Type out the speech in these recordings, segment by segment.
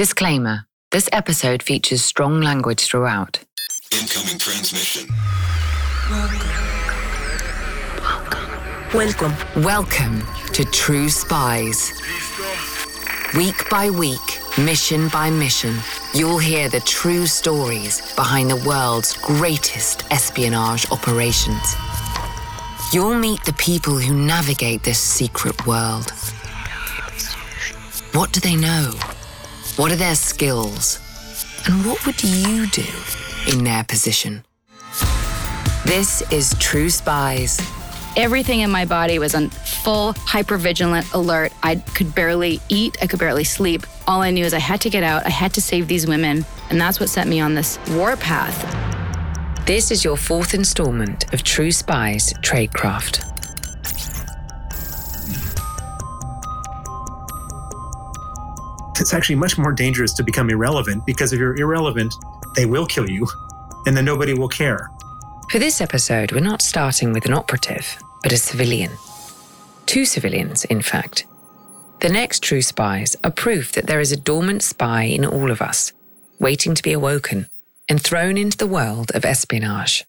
Disclaimer This episode features strong language throughout. Incoming transmission. Welcome. Welcome Welcome to True Spies. Week by week, mission by mission, you'll hear the true stories behind the world's greatest espionage operations. You'll meet the people who navigate this secret world. What do they know? What are their skills? And what would you do in their position? This is True Spies. Everything in my body was on full hypervigilant alert. I could barely eat, I could barely sleep. All I knew is I had to get out, I had to save these women, and that's what set me on this war path. This is your fourth installment of True Spies Tradecraft. It's actually much more dangerous to become irrelevant because if you're irrelevant, they will kill you and then nobody will care. For this episode, we're not starting with an operative, but a civilian. Two civilians, in fact. The next true spies are proof that there is a dormant spy in all of us, waiting to be awoken and thrown into the world of espionage.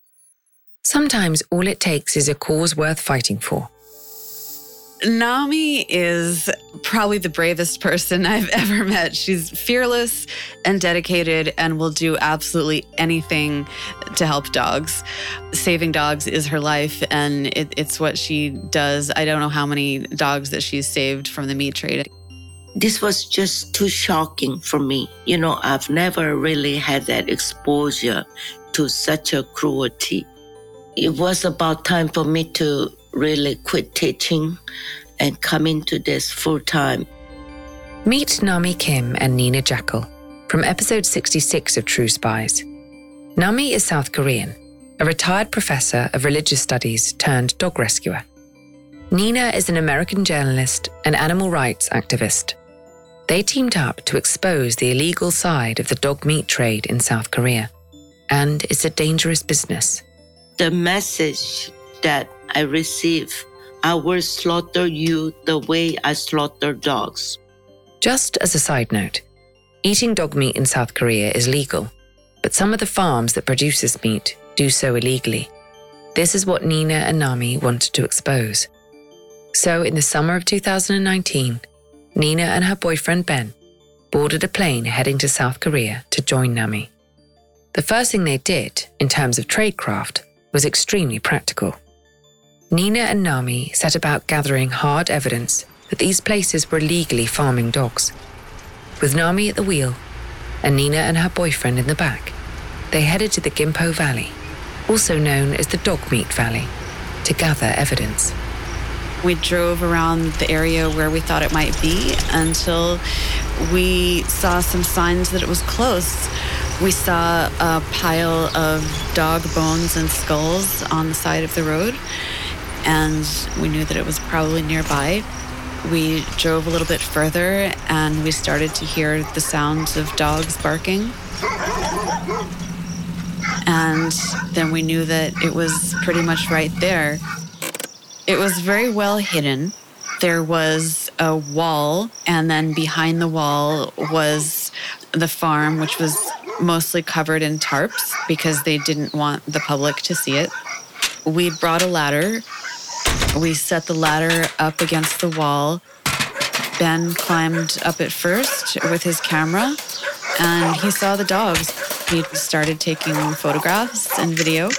Sometimes all it takes is a cause worth fighting for Nami is probably the bravest person I've ever met. She's fearless and dedicated and will do absolutely anything to help dogs. Saving dogs is her life and it, it's what she does. I don't know how many dogs that she's saved from the meat trade. This was just too shocking for me. You know, I've never really had that exposure to such a cruelty. It was about time for me to really quit teaching and come into this full time. Meet Nami Kim and Nina Jackel from episode 66 of True Spies. Nami is South Korean, a retired professor of religious studies turned dog rescuer. Nina is an American journalist and animal rights activist. They teamed up to expose the illegal side of the dog meat trade in South Korea. And it's a dangerous business. The message that I receive I will slaughter you the way I slaughter dogs. Just as a side note, eating dog meat in South Korea is legal, but some of the farms that produce this meat do so illegally. This is what Nina and Nami wanted to expose. So, in the summer of 2019, Nina and her boyfriend Ben boarded a plane heading to South Korea to join Nami. The first thing they did, in terms of tradecraft, was extremely practical. Nina and Nami set about gathering hard evidence that these places were legally farming dogs. With Nami at the wheel and Nina and her boyfriend in the back, they headed to the Gimpo Valley, also known as the Dog Meat Valley, to gather evidence. We drove around the area where we thought it might be until we saw some signs that it was close. We saw a pile of dog bones and skulls on the side of the road and we knew that it was probably nearby. We drove a little bit further and we started to hear the sounds of dogs barking. And then we knew that it was pretty much right there. It was very well hidden. There was a wall, and then behind the wall was the farm, which was mostly covered in tarps because they didn't want the public to see it. We brought a ladder we set the ladder up against the wall. Ben climbed up it first with his camera and he saw the dogs. He started taking photographs and video.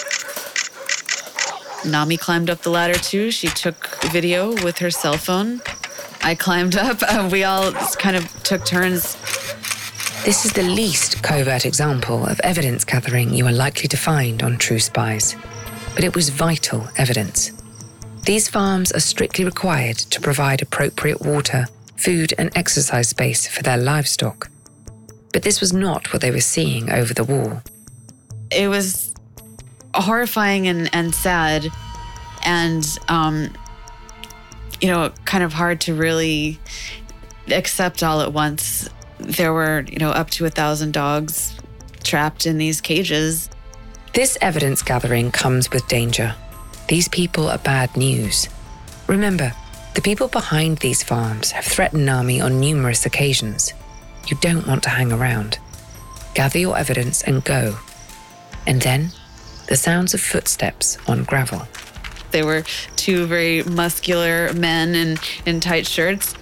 Nami climbed up the ladder too. She took video with her cell phone. I climbed up. Uh, we all kind of took turns. This is the least covert example of evidence gathering you are likely to find on True Spies, but it was vital evidence. These farms are strictly required to provide appropriate water, food, and exercise space for their livestock. But this was not what they were seeing over the wall. It was horrifying and, and sad, and, um, you know, kind of hard to really accept all at once. There were, you know, up to a thousand dogs trapped in these cages. This evidence gathering comes with danger. These people are bad news. Remember, the people behind these farms have threatened Nami on numerous occasions. you don't want to hang around. Gather your evidence and go. And then, the sounds of footsteps on gravel. They were two very muscular men in, in tight shirts.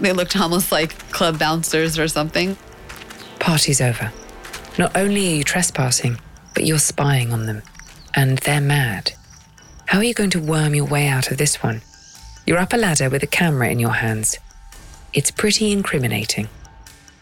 They looked almost like club bouncers or something. Party's over. Not only are you trespassing, but you're spying on them. And they're mad. How are you going to worm your way out of this one? You're up a ladder with a camera in your hands. It's pretty incriminating.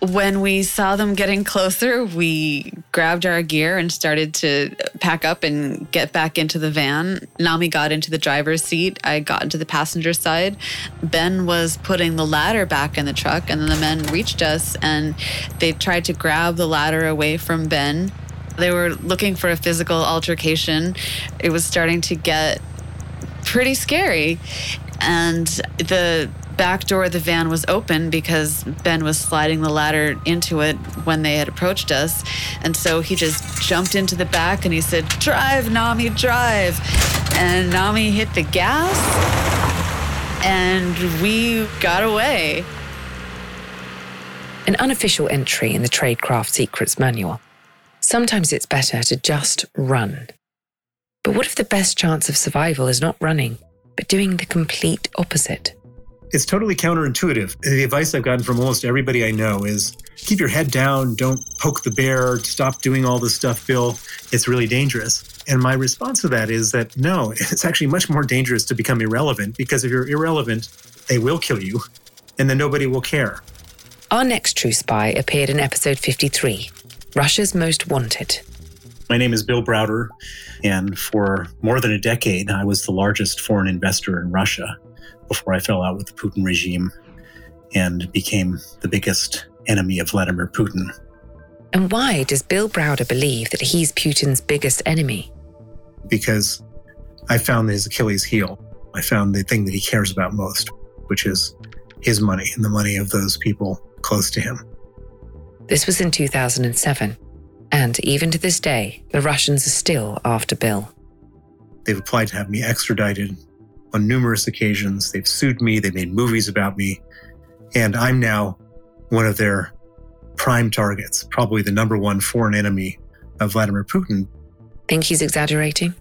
When we saw them getting closer, we grabbed our gear and started to pack up and get back into the van. Nami got into the driver's seat. I got into the passenger side. Ben was putting the ladder back in the truck, and then the men reached us and they tried to grab the ladder away from Ben. They were looking for a physical altercation. It was starting to get pretty scary. And the back door of the van was open because Ben was sliding the ladder into it when they had approached us. And so he just jumped into the back and he said, Drive, Nami, drive. And Nami hit the gas and we got away. An unofficial entry in the Tradecraft Secrets Manual. Sometimes it's better to just run. But what if the best chance of survival is not running, but doing the complete opposite? It's totally counterintuitive. The advice I've gotten from almost everybody I know is keep your head down, don't poke the bear, stop doing all this stuff, Bill. It's really dangerous. And my response to that is that no, it's actually much more dangerous to become irrelevant because if you're irrelevant, they will kill you and then nobody will care. Our next true spy appeared in episode 53 Russia's Most Wanted. My name is Bill Browder, and for more than a decade, I was the largest foreign investor in Russia before I fell out with the Putin regime and became the biggest enemy of Vladimir Putin. And why does Bill Browder believe that he's Putin's biggest enemy? Because I found his Achilles heel. I found the thing that he cares about most, which is his money and the money of those people close to him. This was in 2007. And even to this day, the Russians are still after Bill. They've applied to have me extradited on numerous occasions. They've sued me, they made movies about me, and I'm now one of their prime targets, probably the number one foreign enemy of Vladimir Putin. Think he's exaggerating?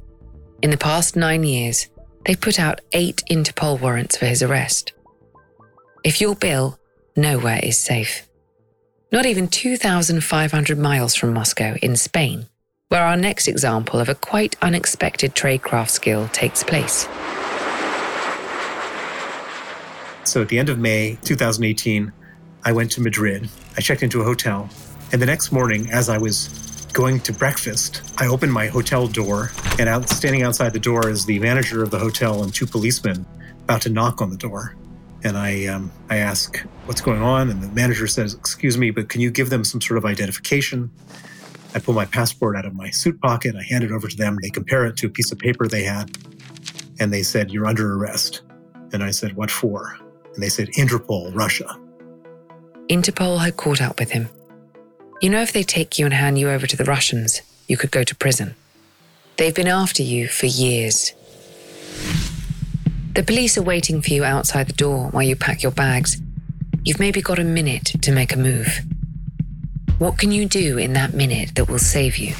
In the past nine years, they've put out eight Interpol warrants for his arrest. If you're Bill, nowhere is safe. Not even 2,500 miles from Moscow in Spain, where our next example of a quite unexpected tradecraft skill takes place. So at the end of May 2018, I went to Madrid. I checked into a hotel. And the next morning, as I was going to breakfast, I opened my hotel door, and out, standing outside the door is the manager of the hotel and two policemen about to knock on the door. And I, um, I ask, what's going on? And the manager says, excuse me, but can you give them some sort of identification? I pull my passport out of my suit pocket. I hand it over to them. They compare it to a piece of paper they had. And they said, you're under arrest. And I said, what for? And they said, Interpol, Russia. Interpol had caught up with him. You know, if they take you and hand you over to the Russians, you could go to prison. They've been after you for years. The police are waiting for you outside the door while you pack your bags. You've maybe got a minute to make a move. What can you do in that minute that will save you?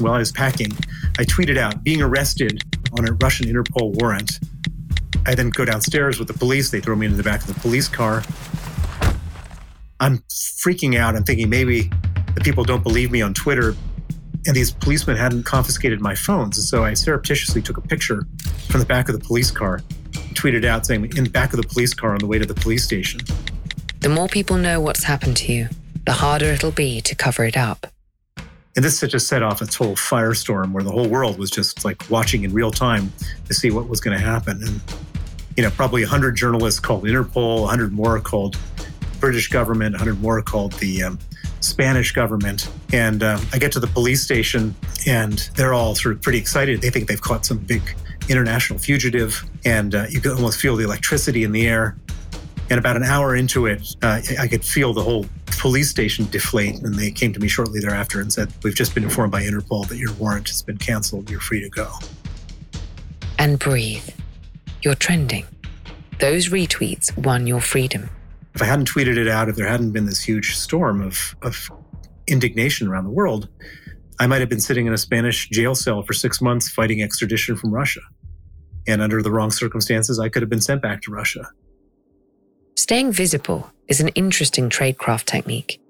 While I was packing, I tweeted out being arrested on a Russian Interpol warrant I then go downstairs with the police. They throw me into the back of the police car. I'm freaking out. I'm thinking maybe the people don't believe me on Twitter. And these policemen hadn't confiscated my phones. And so I surreptitiously took a picture from the back of the police car, tweeted out saying, in the back of the police car on the way to the police station. The more people know what's happened to you, the harder it'll be to cover it up. And this just set off a total firestorm where the whole world was just like watching in real time to see what was going to happen. And you know, probably 100 journalists called Interpol, 100 more called British government, 100 more called the um, Spanish government. And um, I get to the police station, and they're all sort of pretty excited. They think they've caught some big international fugitive, and uh, you can almost feel the electricity in the air. And about an hour into it, uh, I could feel the whole police station deflate. And they came to me shortly thereafter and said, We've just been informed by Interpol that your warrant has been canceled. You're free to go. And breathe. You're trending. Those retweets won your freedom. If I hadn't tweeted it out, if there hadn't been this huge storm of, of indignation around the world, I might have been sitting in a Spanish jail cell for six months fighting extradition from Russia. And under the wrong circumstances, I could have been sent back to Russia. Staying visible is an interesting tradecraft technique.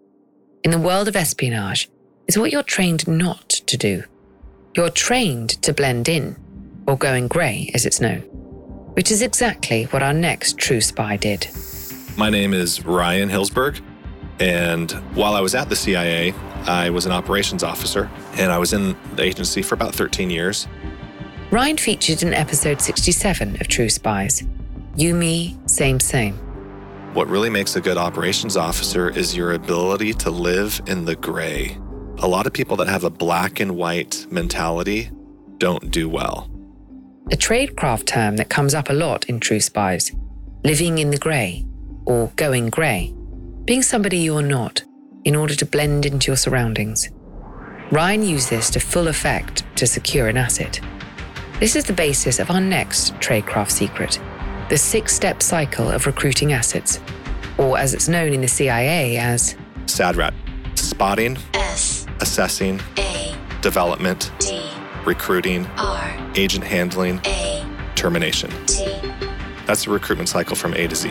In the world of espionage, it's what you're trained not to do. You're trained to blend in, or going grey as it's known, which is exactly what our next true spy did. My name is Ryan Hillsberg, and while I was at the CIA, I was an operations officer, and I was in the agency for about 13 years. Ryan featured in episode 67 of True Spies You, Me, Same, Same. What really makes a good operations officer is your ability to live in the gray. A lot of people that have a black and white mentality don't do well. A tradecraft term that comes up a lot in True Spies living in the grey, or going grey, being somebody you're not in order to blend into your surroundings. Ryan used this to full effect to secure an asset. This is the basis of our next tradecraft secret the six step cycle of recruiting assets, or as it's known in the CIA as SADRAT spotting, S assessing, A development, D recruiting, R agent handling, A termination. T That's the recruitment cycle from A to Z.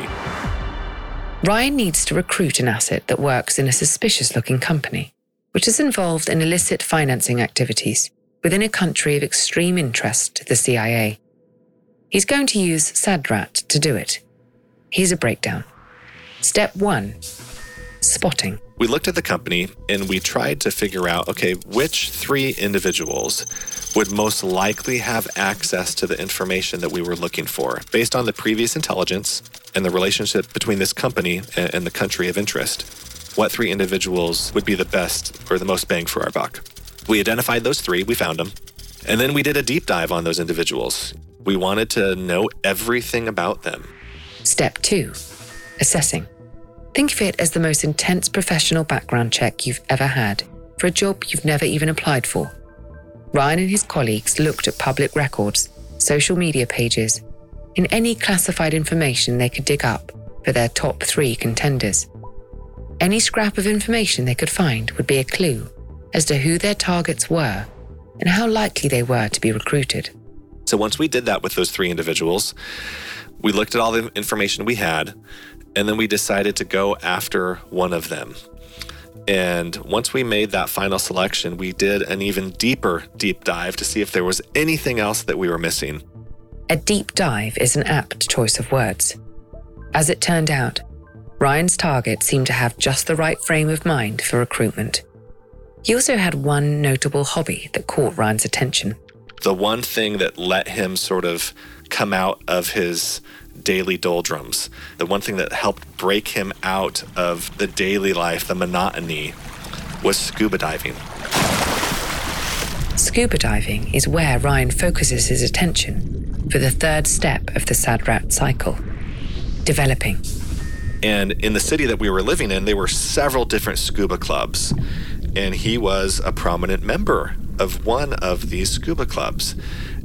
Ryan needs to recruit an asset that works in a suspicious looking company, which is involved in illicit financing activities within a country of extreme interest to the CIA. He's going to use SADRAT to do it. Here's a breakdown. Step one spotting. We looked at the company and we tried to figure out okay, which three individuals would most likely have access to the information that we were looking for based on the previous intelligence and the relationship between this company and, the country of interest. What three individuals would be the best or the most bang for our buck? We identified those three, we found them, and then we did a deep dive on those individuals. We wanted to know everything about them. Step two assessing. Think of it as the most intense professional background check you've ever had for a job you've never even applied for. Ryan and his colleagues looked at public records, social media pages, and any classified information they could dig up for their top three contenders. Any scrap of information they could find would be a clue as to who their targets were and how likely they were to be recruited. So once we did that with those three individuals, we looked at all the information we had, and then we decided to go after one of them. And once we made that final selection, we did an even deeper deep dive to see if there was anything else that we were missing. A deep dive is an apt choice of words. As it turned out, Ryan's target seemed to have just the right frame of mind for recruitment. He also had one notable hobby that caught Ryan's attention. The one thing that let him sort of come out of his daily doldrums, the one thing that helped break him out of the daily life, the monotony, was scuba diving. Scuba diving is where Ryan focuses his attention for the third step of the SADRAT cycle developing. And in the city that we were living in, there were several different scuba clubs. And he was a prominent member of one of these scuba clubs.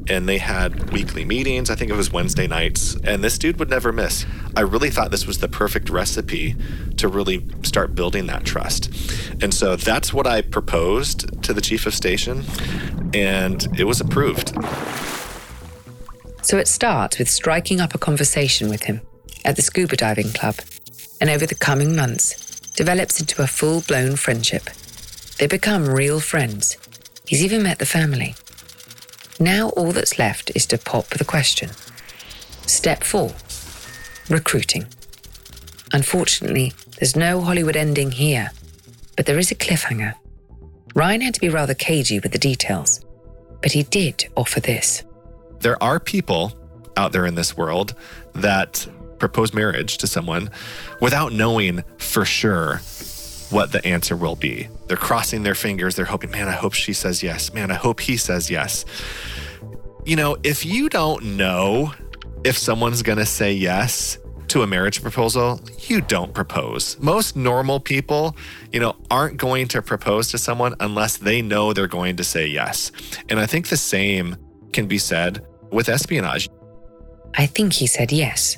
And they had weekly meetings. I think it was Wednesday nights. And this dude would never miss. I really thought this was the perfect recipe to really start building that trust. And so that's what I proposed to the chief of station. And it was approved. So it starts with striking up a conversation with him at the scuba diving club, and over the coming months, develops into a full blown friendship. They become real friends. He's even met the family. Now all that's left is to pop the question. Step four recruiting. Unfortunately, there's no Hollywood ending here, but there is a cliffhanger. Ryan had to be rather cagey with the details, but he did offer this. there are people out there in this world that propose marriage to someone without knowing for sure what the answer will be. They're crossing their fingers. They're hoping, man, I hope she says yes. Man, I hope he says yes. You know, if you don't know if someone's going to say yes to a marriage proposal, you don't propose. Most normal people, you know, aren't going to propose to someone unless they know they're going to say yes. And I think the same can be said with espionage. I think he said yes.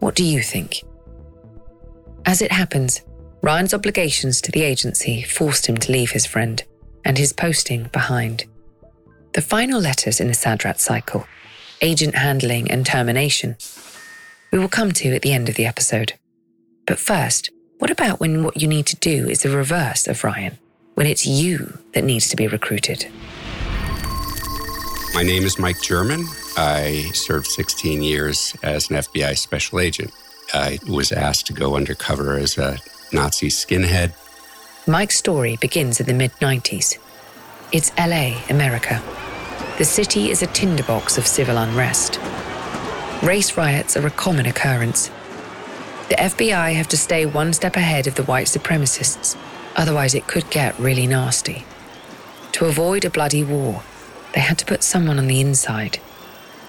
What do you think? As it happens, Ryan's obligations to the agency forced him to leave his friend and his posting behind. The final letters in the Sadrat cycle, agent handling and termination, we will come to at the end of the episode. But first, what about when what you need to do is the reverse of Ryan, when it's you that needs to be recruited? My name is Mike German. I served 16 years as an FBI special agent. I was asked to go undercover as a Nazi skinhead. Mike's story begins in the mid 90s. It's LA, America. The city is a tinderbox of civil unrest. Race riots are a common occurrence. The FBI have to stay one step ahead of the white supremacists, otherwise, it could get really nasty. To avoid a bloody war, they had to put someone on the inside.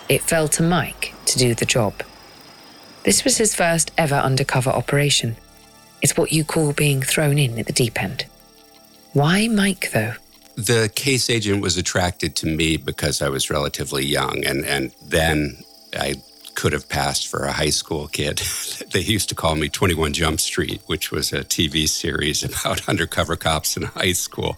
It fell to Mike to do the job. This was his first ever undercover operation. It's what you call being thrown in at the deep end. Why Mike, though? The case agent was attracted to me because I was relatively young, and, and then I could have passed for a high school kid. they used to call me 21 Jump Street, which was a TV series about undercover cops in high school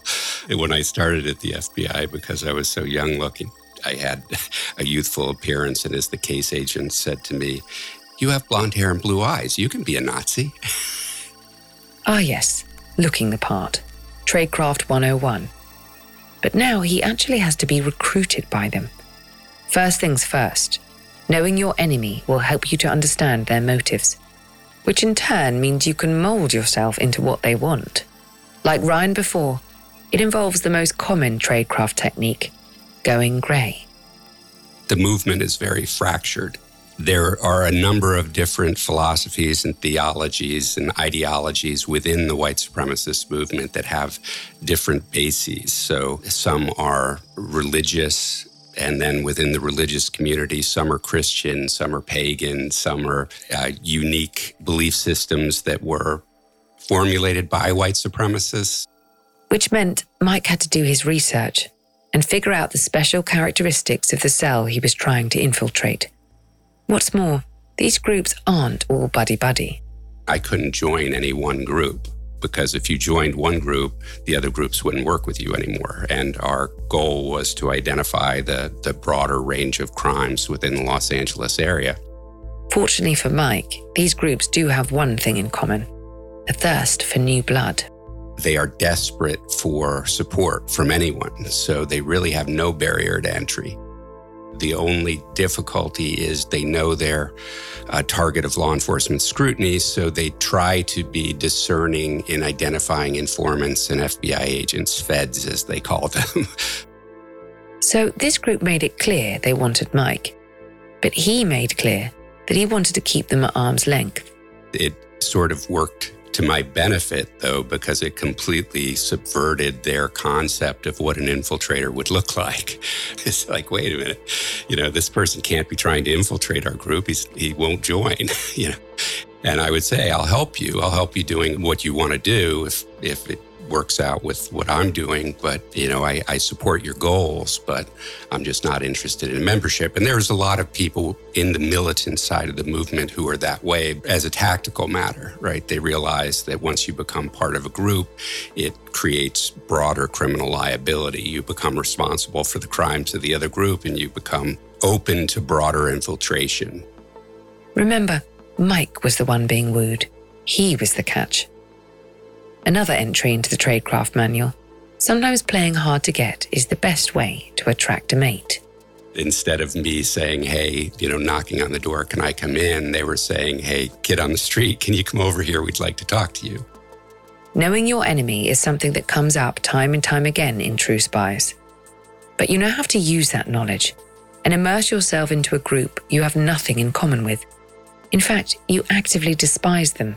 when I started at the FBI because I was so young looking. I had a youthful appearance, and as the case agent said to me, You have blonde hair and blue eyes. You can be a Nazi. Ah, yes, looking the part. Tradecraft 101. But now he actually has to be recruited by them. First things first, knowing your enemy will help you to understand their motives, which in turn means you can mold yourself into what they want. Like Ryan before, it involves the most common tradecraft technique going grey. The movement is very fractured. There are a number of different philosophies and theologies and ideologies within the white supremacist movement that have different bases. So some are religious, and then within the religious community, some are Christian, some are pagan, some are uh, unique belief systems that were formulated by white supremacists. Which meant Mike had to do his research and figure out the special characteristics of the cell he was trying to infiltrate. What's more, these groups aren't all buddy buddy. I couldn't join any one group because if you joined one group, the other groups wouldn't work with you anymore. And our goal was to identify the, the broader range of crimes within the Los Angeles area. Fortunately for Mike, these groups do have one thing in common a thirst for new blood. They are desperate for support from anyone, so they really have no barrier to entry. The only difficulty is they know they're a uh, target of law enforcement scrutiny, so they try to be discerning in identifying informants and FBI agents, feds as they call them. so this group made it clear they wanted Mike, but he made clear that he wanted to keep them at arm's length. It sort of worked to my benefit, though, because it completely subverted their concept of what an infiltrator would look like. It's like, wait a minute, you know, this person can't be trying to infiltrate our group. He's, he won't join, you know. And I would say, I'll help you. I'll help you doing what you want to do if, if it works out with what I'm doing. But, you know, I, I support your goals, but I'm just not interested in membership. And there's a lot of people in the militant side of the movement who are that way as a tactical matter, right? They realize that once you become part of a group, it creates broader criminal liability. You become responsible for the crimes of the other group and you become open to broader infiltration. Remember, Mike was the one being wooed. He was the catch another entry into the tradecraft manual. Sometimes playing hard to get is the best way to attract a mate. Instead of me saying, hey, you know, knocking on the door, can I come in? They were saying, hey, kid on the street, can you come over here? We'd like to talk to you. Knowing your enemy is something that comes up time and time again in True Spies. But you now have to use that knowledge and immerse yourself into a group you have nothing in common with. In fact, you actively despise them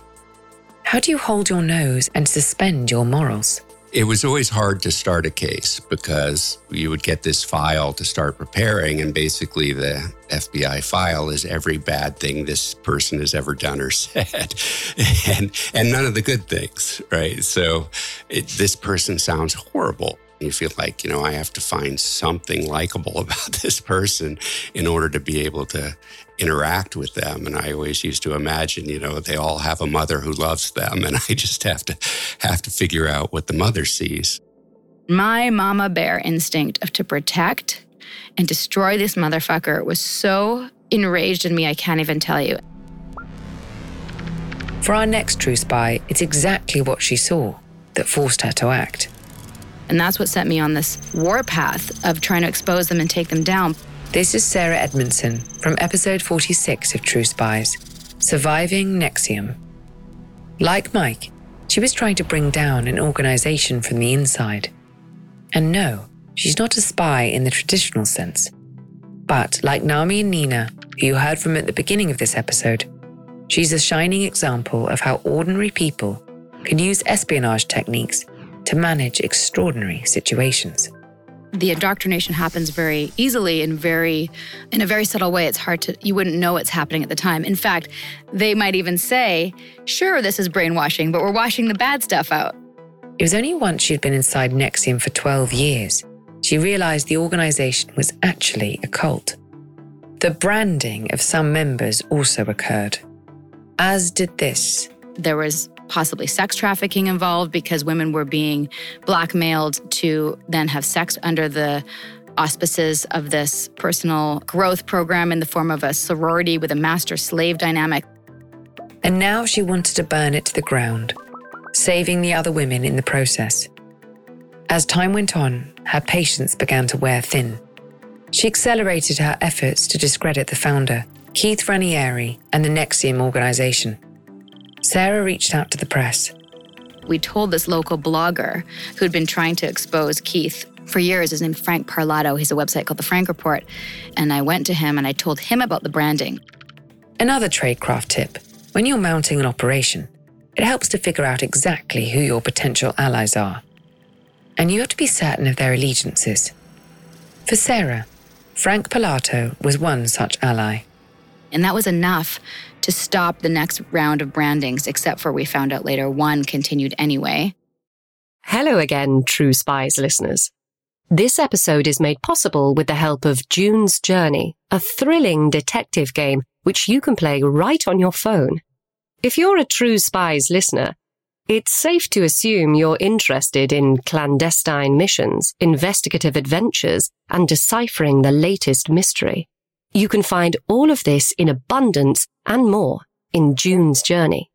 how do you hold your nose and suspend your morals? It was always hard to start a case because you would get this file to start preparing, and basically the FBI file is every bad thing this person has ever done or said, and and none of the good things, right? So it, this person sounds horrible. You feel like, you know, I have to find something likable about this person in order to be able to interact with them. And I always used to imagine, you know, they all have a mother who loves them. And I just have to have to figure out what the mother sees. My mama bear instinct of to protect and destroy this motherfucker was so enraged in me, I can't even tell you. For our next true spy, it's exactly what she saw that forced her to act. And that's what set me on this warpath of trying to expose them and take them down. This is Sarah Edmondson from episode 46 of True Spies Surviving NXIVM. Like Mike, she was trying to bring down an organization from the inside. And no, she's not a spy in the traditional sense. But like Nami and Nina, who you heard from at the beginning of this episode, she's a shining example of how ordinary people can use espionage techniques to manage extraordinary situations. The indoctrination happens very easily and very in a very subtle way. It's hard to you wouldn't know it's happening at the time. In fact, they might even say, "Sure, this is brainwashing, but we're washing the bad stuff out." It was only once she'd been inside NXIVM for 12 years she realized the organization was actually a cult. The branding of some members also occurred, as did this. There was possibly sex trafficking involved because women were being blackmailed to then have sex under the auspices of this personal growth program in the form of a sorority with a master slave dynamic. And now she wanted to burn it to the ground, saving the other women in the process. As time went on, her patience began to wear thin. She accelerated her efforts to discredit the founder, Keith Raniere, and the NXIVM organization. Sarah reached out to the press. We told this local blogger who'd been trying to expose Keith for years. His name is Frank Parlato. He's a website called The Frank Report. And I went to him and I told him about the branding. Another tradecraft tip when you're mounting an operation, it helps to figure out exactly who your potential allies are and you have to be certain of their allegiances. For Sarah, Frank Parlato was one such ally. And that was enough to stop the next round of brandings, except for we found out later one continued anyway. Hello again, True Spies listeners. This episode is made possible with the help of June's Journey, a thrilling detective game which you can play right on your phone. If you're a True Spies listener, it's safe to assume you're interested in clandestine missions, investigative adventures, and deciphering the latest mystery. You can find all of this in abundance and more in June's Journey.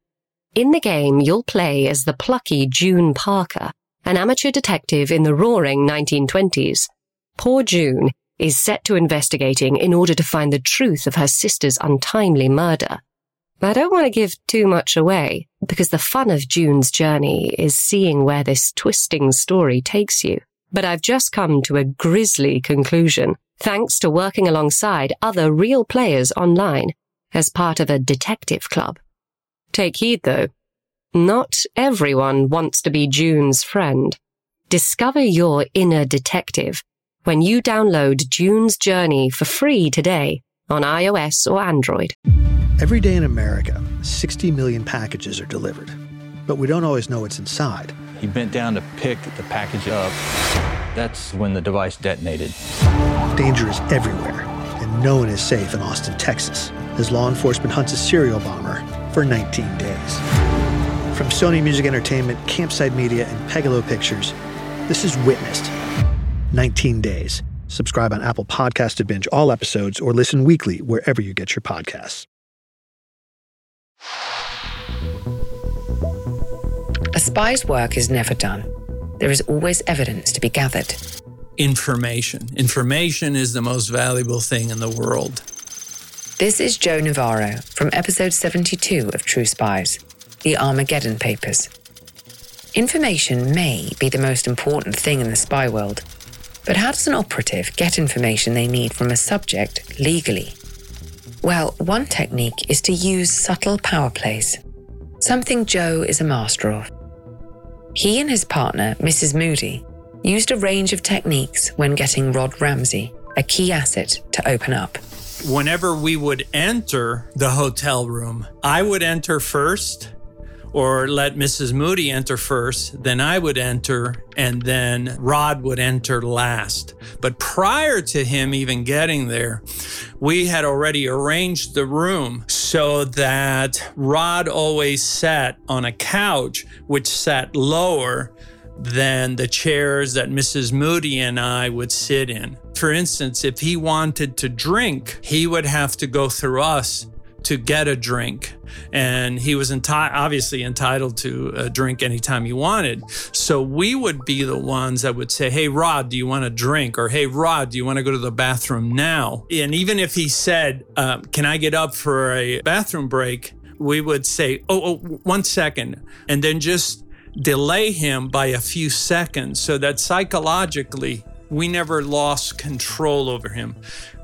In the game, you'll play as the plucky June Parker, an amateur detective in the roaring 1920s. Poor June is set to investigating in order to find the truth of her sister's untimely murder. I don't want to give too much away because the fun of June's journey is seeing where this twisting story takes you. But I've just come to a grisly conclusion thanks to working alongside other real players online as part of a detective club. Take heed though. Not everyone wants to be June's friend. Discover your inner detective when you download June's Journey for free today on iOS or Android. Every day in America, 60 million packages are delivered, but we don't always know what's inside. He bent down to pick the package up. That's when the device detonated. Danger is everywhere, and no one is safe in Austin, Texas, as law enforcement hunts a serial bomber for 19 days. From Sony Music Entertainment, Campside Media, and Pegalo Pictures, this is Witnessed 19 Days. Subscribe on Apple Podcast to binge all episodes or listen weekly wherever you get your podcasts. A spy's work is never done. There is always evidence to be gathered. Information. Information is the most valuable thing in the world. This is Joe Navarro from episode 72 of True Spies, The Armageddon Papers. Information may be the most important thing in the spy world, but how does an operative get information they need from a subject legally? Well, one technique is to use subtle power plays, something Joe is a master of. He and his partner, Mrs. Moody, used a range of techniques when getting Rod Ramsey, a key asset, to open up. Whenever we would enter the hotel room, I would enter first or let Mrs. Moody enter first, then I would enter, and then Rod would enter last. But prior to him even getting there, we had already arranged the room so that Rod always sat on a couch, which sat lower than the chairs that Mrs. Moody and I would sit in. For instance, if he wanted to drink, he would have to go through us to get a drink. And he was enti- obviously entitled to a drink anytime he wanted. So we would be the ones that would say, Hey, Rod, do you want a drink? Or Hey, Rod, do you want to go to the bathroom now? And even if he said, uh, Can I get up for a bathroom break? We would say, Oh, oh, one second. And then just delay him by a few seconds so that psychologically we never lost control over him.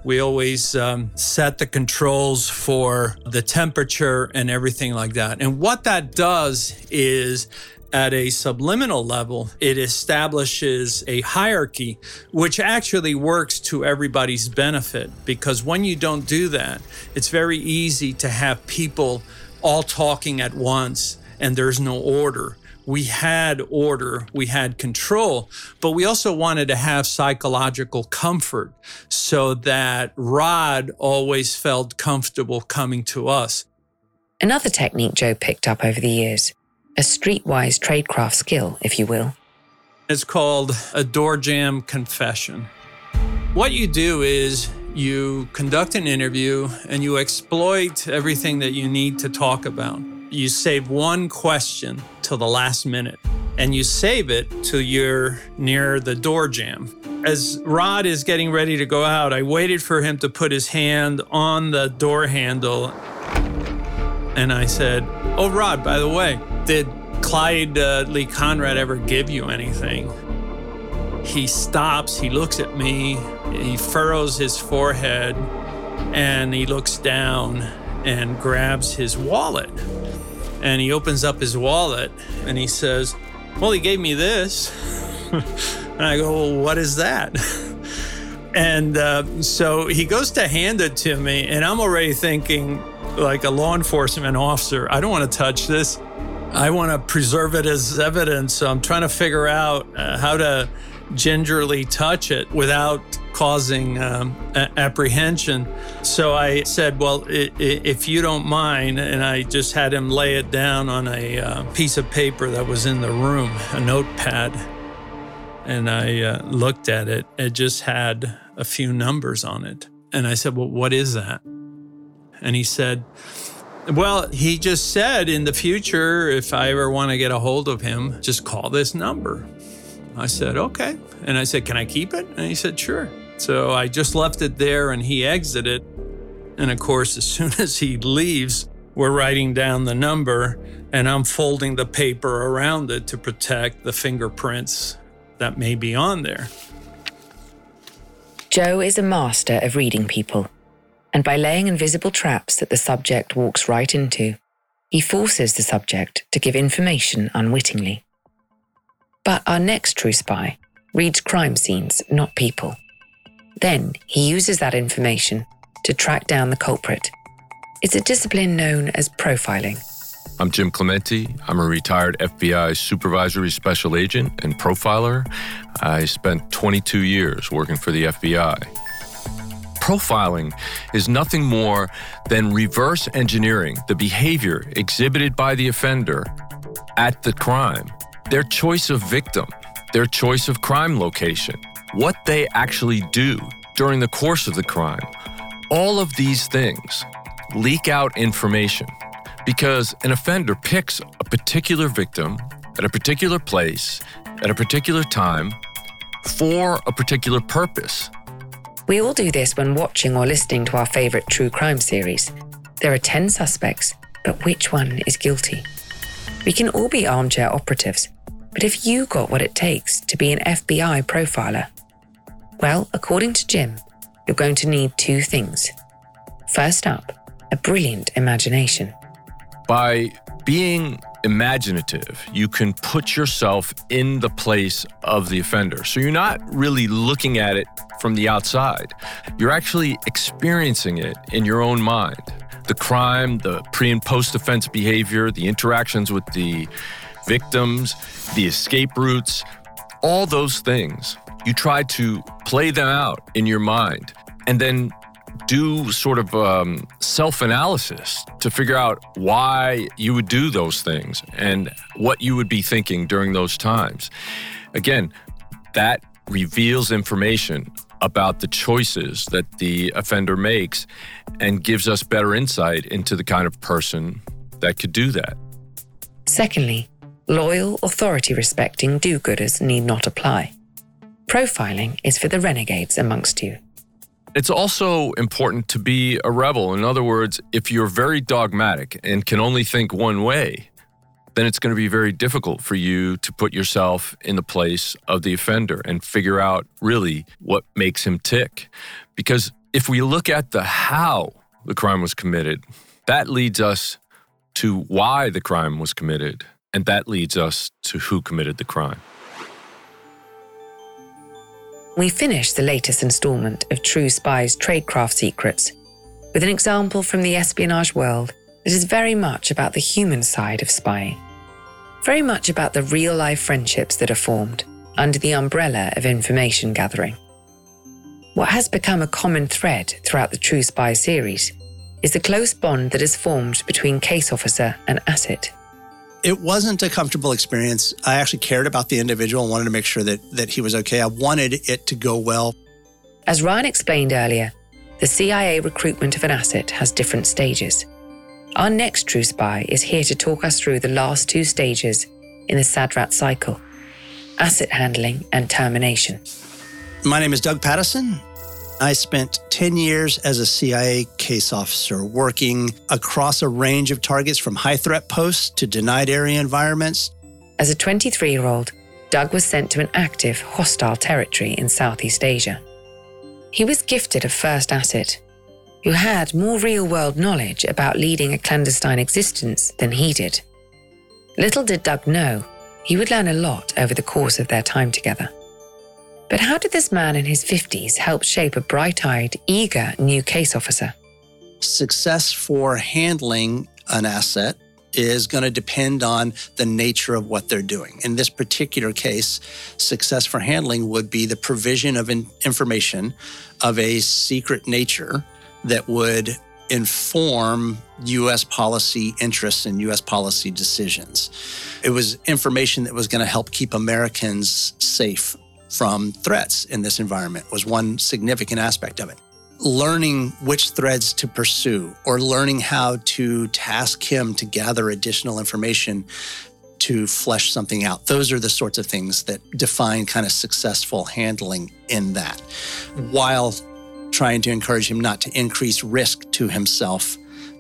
We always um, set the controls for the temperature and everything like that. And what that does is at a subliminal level, it establishes a hierarchy, which actually works to everybody's benefit. Because when you don't do that, it's very easy to have people all talking at once and there's no order we had order, we had control, but we also wanted to have psychological comfort so that Rod always felt comfortable coming to us. Another technique Joe picked up over the years, a streetwise tradecraft skill, if you will. It's called a door jam confession. What you do is you conduct an interview and you exploit everything that you need to talk about you save one question till the last minute and you save it till you're near the door jam. As Rod is getting ready to go out, I waited for him to put his hand on the door handle. And I said, Oh, Rod, by the way, did Clyde uh, Lee Conrad ever give you anything? He stops, he looks at me, he furrows his forehead, and he looks down and grabs his wallet and he opens up his wallet and he says, Well, he gave me this. and I go, Well, what is that? and uh, so he goes to hand it to me, and I'm already thinking, like a law enforcement officer, I don't want to touch this. I want to preserve it as evidence. So I'm trying to figure out uh, how to gingerly touch it without causing um, apprehension. So I said, Well, if you don't mind, and I just had him lay it down on a uh, piece of paper that was in the room, a notepad. And I uh, looked at it, it just had a few numbers on it. And I said, Well, what is that? And he said, well, he just said in the future, if I ever want to get a hold of him, just call this number. I said, okay. And I said, can I keep it? And he said, sure. So I just left it there and he exited. And of course, as soon as he leaves, we're writing down the number and I'm folding the paper around it to protect the fingerprints that may be on there. Joe is a master of reading people, and by laying invisible traps that the subject walks right into, he forces the subject to give information unwittingly. But our next true spy reads crime scenes, not people. Then he uses that information to track down the culprit. It's a discipline known as profiling. I'm Jim Clementi. I'm a retired FBI supervisory special agent and profiler. I spent 22 years working for the FBI. Profiling is nothing more than reverse engineering the behavior exhibited by the offender at the crime, their choice of victim, their choice of crime location, what they actually do during the course of the crime. All of these things leak out information because an offender picks a particular victim at a particular place at a particular time for a particular purpose. We all do this when watching or listening to our favorite true crime series. There are 10 suspects, but which one is guilty? We can all be armchair operatives, but if you got what it takes to be an FBI profiler? Well, according to Jim, you're going to need two things. First up, a brilliant imagination. By being imaginative, you can put yourself in the place of the offender. So you're not really looking at it from the outside, you're actually experiencing it in your own mind. the crime, the pre and post offense behavior, the interactions with the victims, the escape routes, all those things. You try to play them out in your mind and then do sort of um, self analysis to figure out why you would do those things and what you would be thinking during those times. Again, that reveals information about the choices that the offender makes and gives us better insight into the kind of person that could do that. Secondly, loyal, authority respecting do gooders need not apply. Profiling is for the renegades amongst you. It's also important to be a rebel. In other words, if you're very dogmatic and can only think one way, then it's going to be very difficult for you to put yourself in the place of the offender and figure out really what makes him tick. Because if we look at the how the crime was committed, that leads us to why the crime was committed, and that leads us to who committed the crime. We finish the latest installment of True Spy's Tradecraft Secrets with an example from the espionage world that is very much about the human side of spying, very much about the real life friendships that are formed under the umbrella of information gathering. What has become a common thread throughout the True Spy series is the close bond that is formed between case officer and asset. It wasn't a comfortable experience. I actually cared about the individual and wanted to make sure that, that he was okay. I wanted it to go well. As Ryan explained earlier, the CIA recruitment of an asset has different stages. Our next true spy is here to talk us through the last two stages in the SADRAT cycle asset handling and termination. My name is Doug Pattison. I spent 10 years as a CIA case officer working across a range of targets from high threat posts to denied area environments. As a 23 year old, Doug was sent to an active, hostile territory in Southeast Asia. He was gifted a first asset who had more real world knowledge about leading a clandestine existence than he did. Little did Doug know, he would learn a lot over the course of their time together. But how did this man in his 50s help shape a bright eyed, eager new case officer? Success for handling an asset is going to depend on the nature of what they're doing. In this particular case, success for handling would be the provision of in- information of a secret nature that would inform U.S. policy interests and U.S. policy decisions. It was information that was going to help keep Americans safe from threats in this environment was one significant aspect of it. Learning which threads to pursue or learning how to task him to gather additional information to flesh something out. Those are the sorts of things that define kind of successful handling in that, while trying to encourage him not to increase risk to himself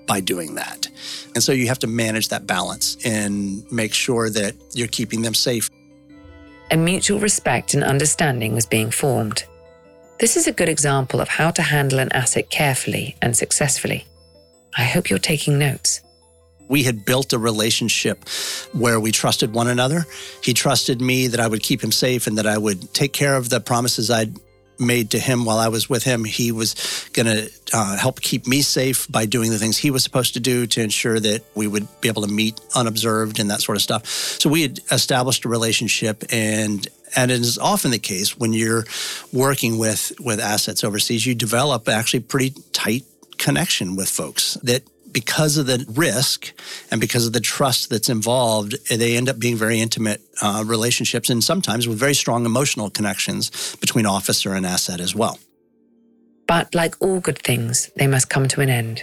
by doing that. And so you have to manage that balance and make sure that you're keeping them safe a mutual respect and understanding was being formed. This is a good example of how to handle an asset carefully and successfully. I hope you're taking notes. We had built a relationship where we trusted one another. He trusted me that I would keep him safe and that I would take care of the promises I'd made to him while I was with him. He was going to uh, help keep me safe by doing the things he was supposed to do to ensure that we would be able to meet unobserved and that sort of stuff. So we had established a relationship and and it is often the case when you're working with with assets overseas, you develop actually pretty tight connection with folks that because of the risk and because of the trust that's involved, they end up being very intimate uh, relationships and sometimes with very strong emotional connections between officer and asset as well. But like all good things, they must come to an end.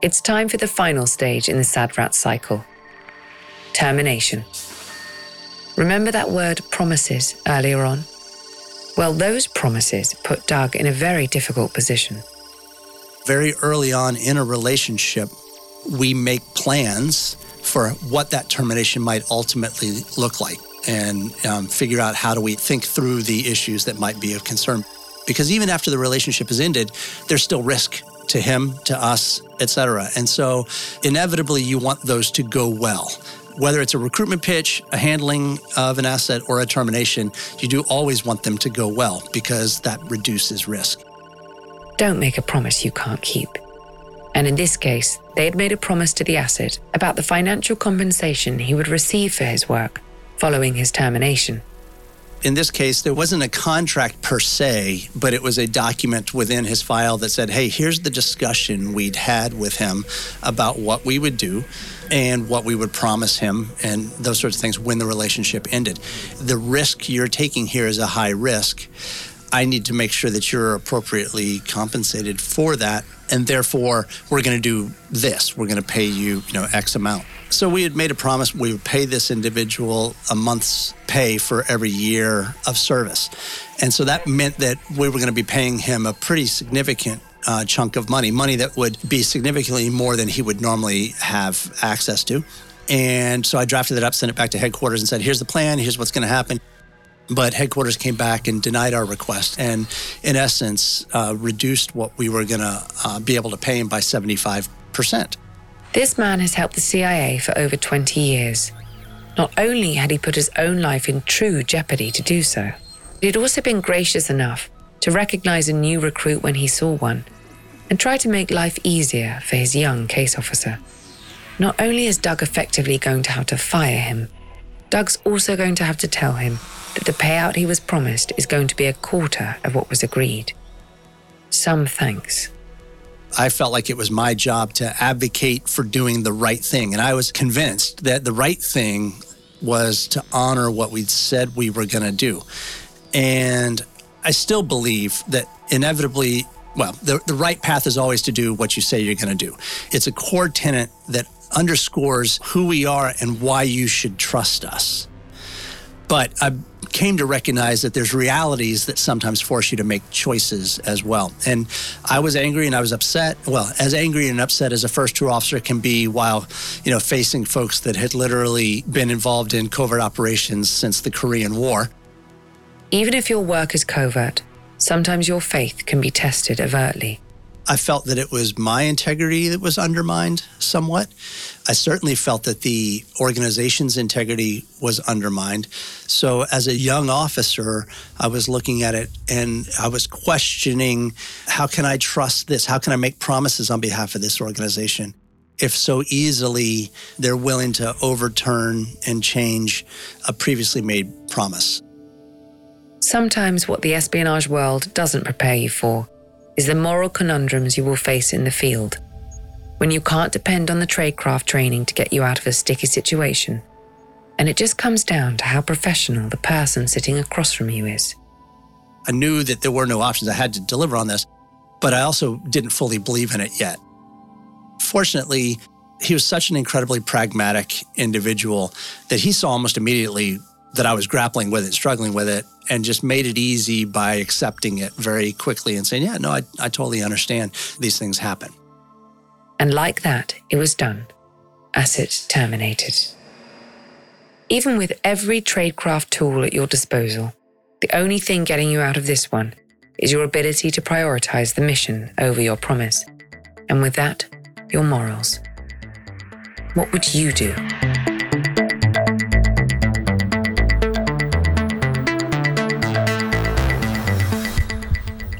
It's time for the final stage in the SADRAT cycle termination. Remember that word promises earlier on? Well, those promises put Doug in a very difficult position very early on in a relationship, we make plans for what that termination might ultimately look like and um, figure out how do we think through the issues that might be of concern. Because even after the relationship is ended, there's still risk to him, to us, etc. And so inevitably you want those to go well. Whether it's a recruitment pitch, a handling of an asset, or a termination, you do always want them to go well because that reduces risk. Don't make a promise you can't keep. And in this case, they had made a promise to the asset about the financial compensation he would receive for his work following his termination. In this case, there wasn't a contract per se, but it was a document within his file that said, hey, here's the discussion we'd had with him about what we would do and what we would promise him and those sorts of things when the relationship ended. The risk you're taking here is a high risk. I need to make sure that you're appropriately compensated for that. And therefore, we're going to do this. We're going to pay you, you know, X amount. So we had made a promise we would pay this individual a month's pay for every year of service. And so that meant that we were going to be paying him a pretty significant uh, chunk of money, money that would be significantly more than he would normally have access to. And so I drafted it up, sent it back to headquarters, and said, here's the plan, here's what's going to happen. But headquarters came back and denied our request, and in essence, uh, reduced what we were going to uh, be able to pay him by 75%. This man has helped the CIA for over 20 years. Not only had he put his own life in true jeopardy to do so, he had also been gracious enough to recognize a new recruit when he saw one and try to make life easier for his young case officer. Not only is Doug effectively going to have to fire him, Doug's also going to have to tell him that the payout he was promised is going to be a quarter of what was agreed. Some thanks. I felt like it was my job to advocate for doing the right thing. And I was convinced that the right thing was to honor what we'd said we were going to do. And I still believe that inevitably, well, the, the right path is always to do what you say you're going to do. It's a core tenet that underscores who we are and why you should trust us. But I came to recognize that there's realities that sometimes force you to make choices as well. And I was angry and I was upset. Well, as angry and upset as a first tour officer can be while, you know, facing folks that had literally been involved in covert operations since the Korean War. Even if your work is covert, sometimes your faith can be tested overtly. I felt that it was my integrity that was undermined somewhat. I certainly felt that the organization's integrity was undermined. So, as a young officer, I was looking at it and I was questioning how can I trust this? How can I make promises on behalf of this organization? If so easily they're willing to overturn and change a previously made promise. Sometimes what the espionage world doesn't prepare you for is the moral conundrums you will face in the field when you can't depend on the tradecraft training to get you out of a sticky situation. And it just comes down to how professional the person sitting across from you is. I knew that there were no options. I had to deliver on this, but I also didn't fully believe in it yet. Fortunately, he was such an incredibly pragmatic individual that he saw almost immediately that I was grappling with it, struggling with it, and just made it easy by accepting it very quickly and saying, Yeah, no, I, I totally understand. These things happen. And like that, it was done. Asset terminated. Even with every tradecraft tool at your disposal, the only thing getting you out of this one is your ability to prioritize the mission over your promise. And with that, your morals. What would you do?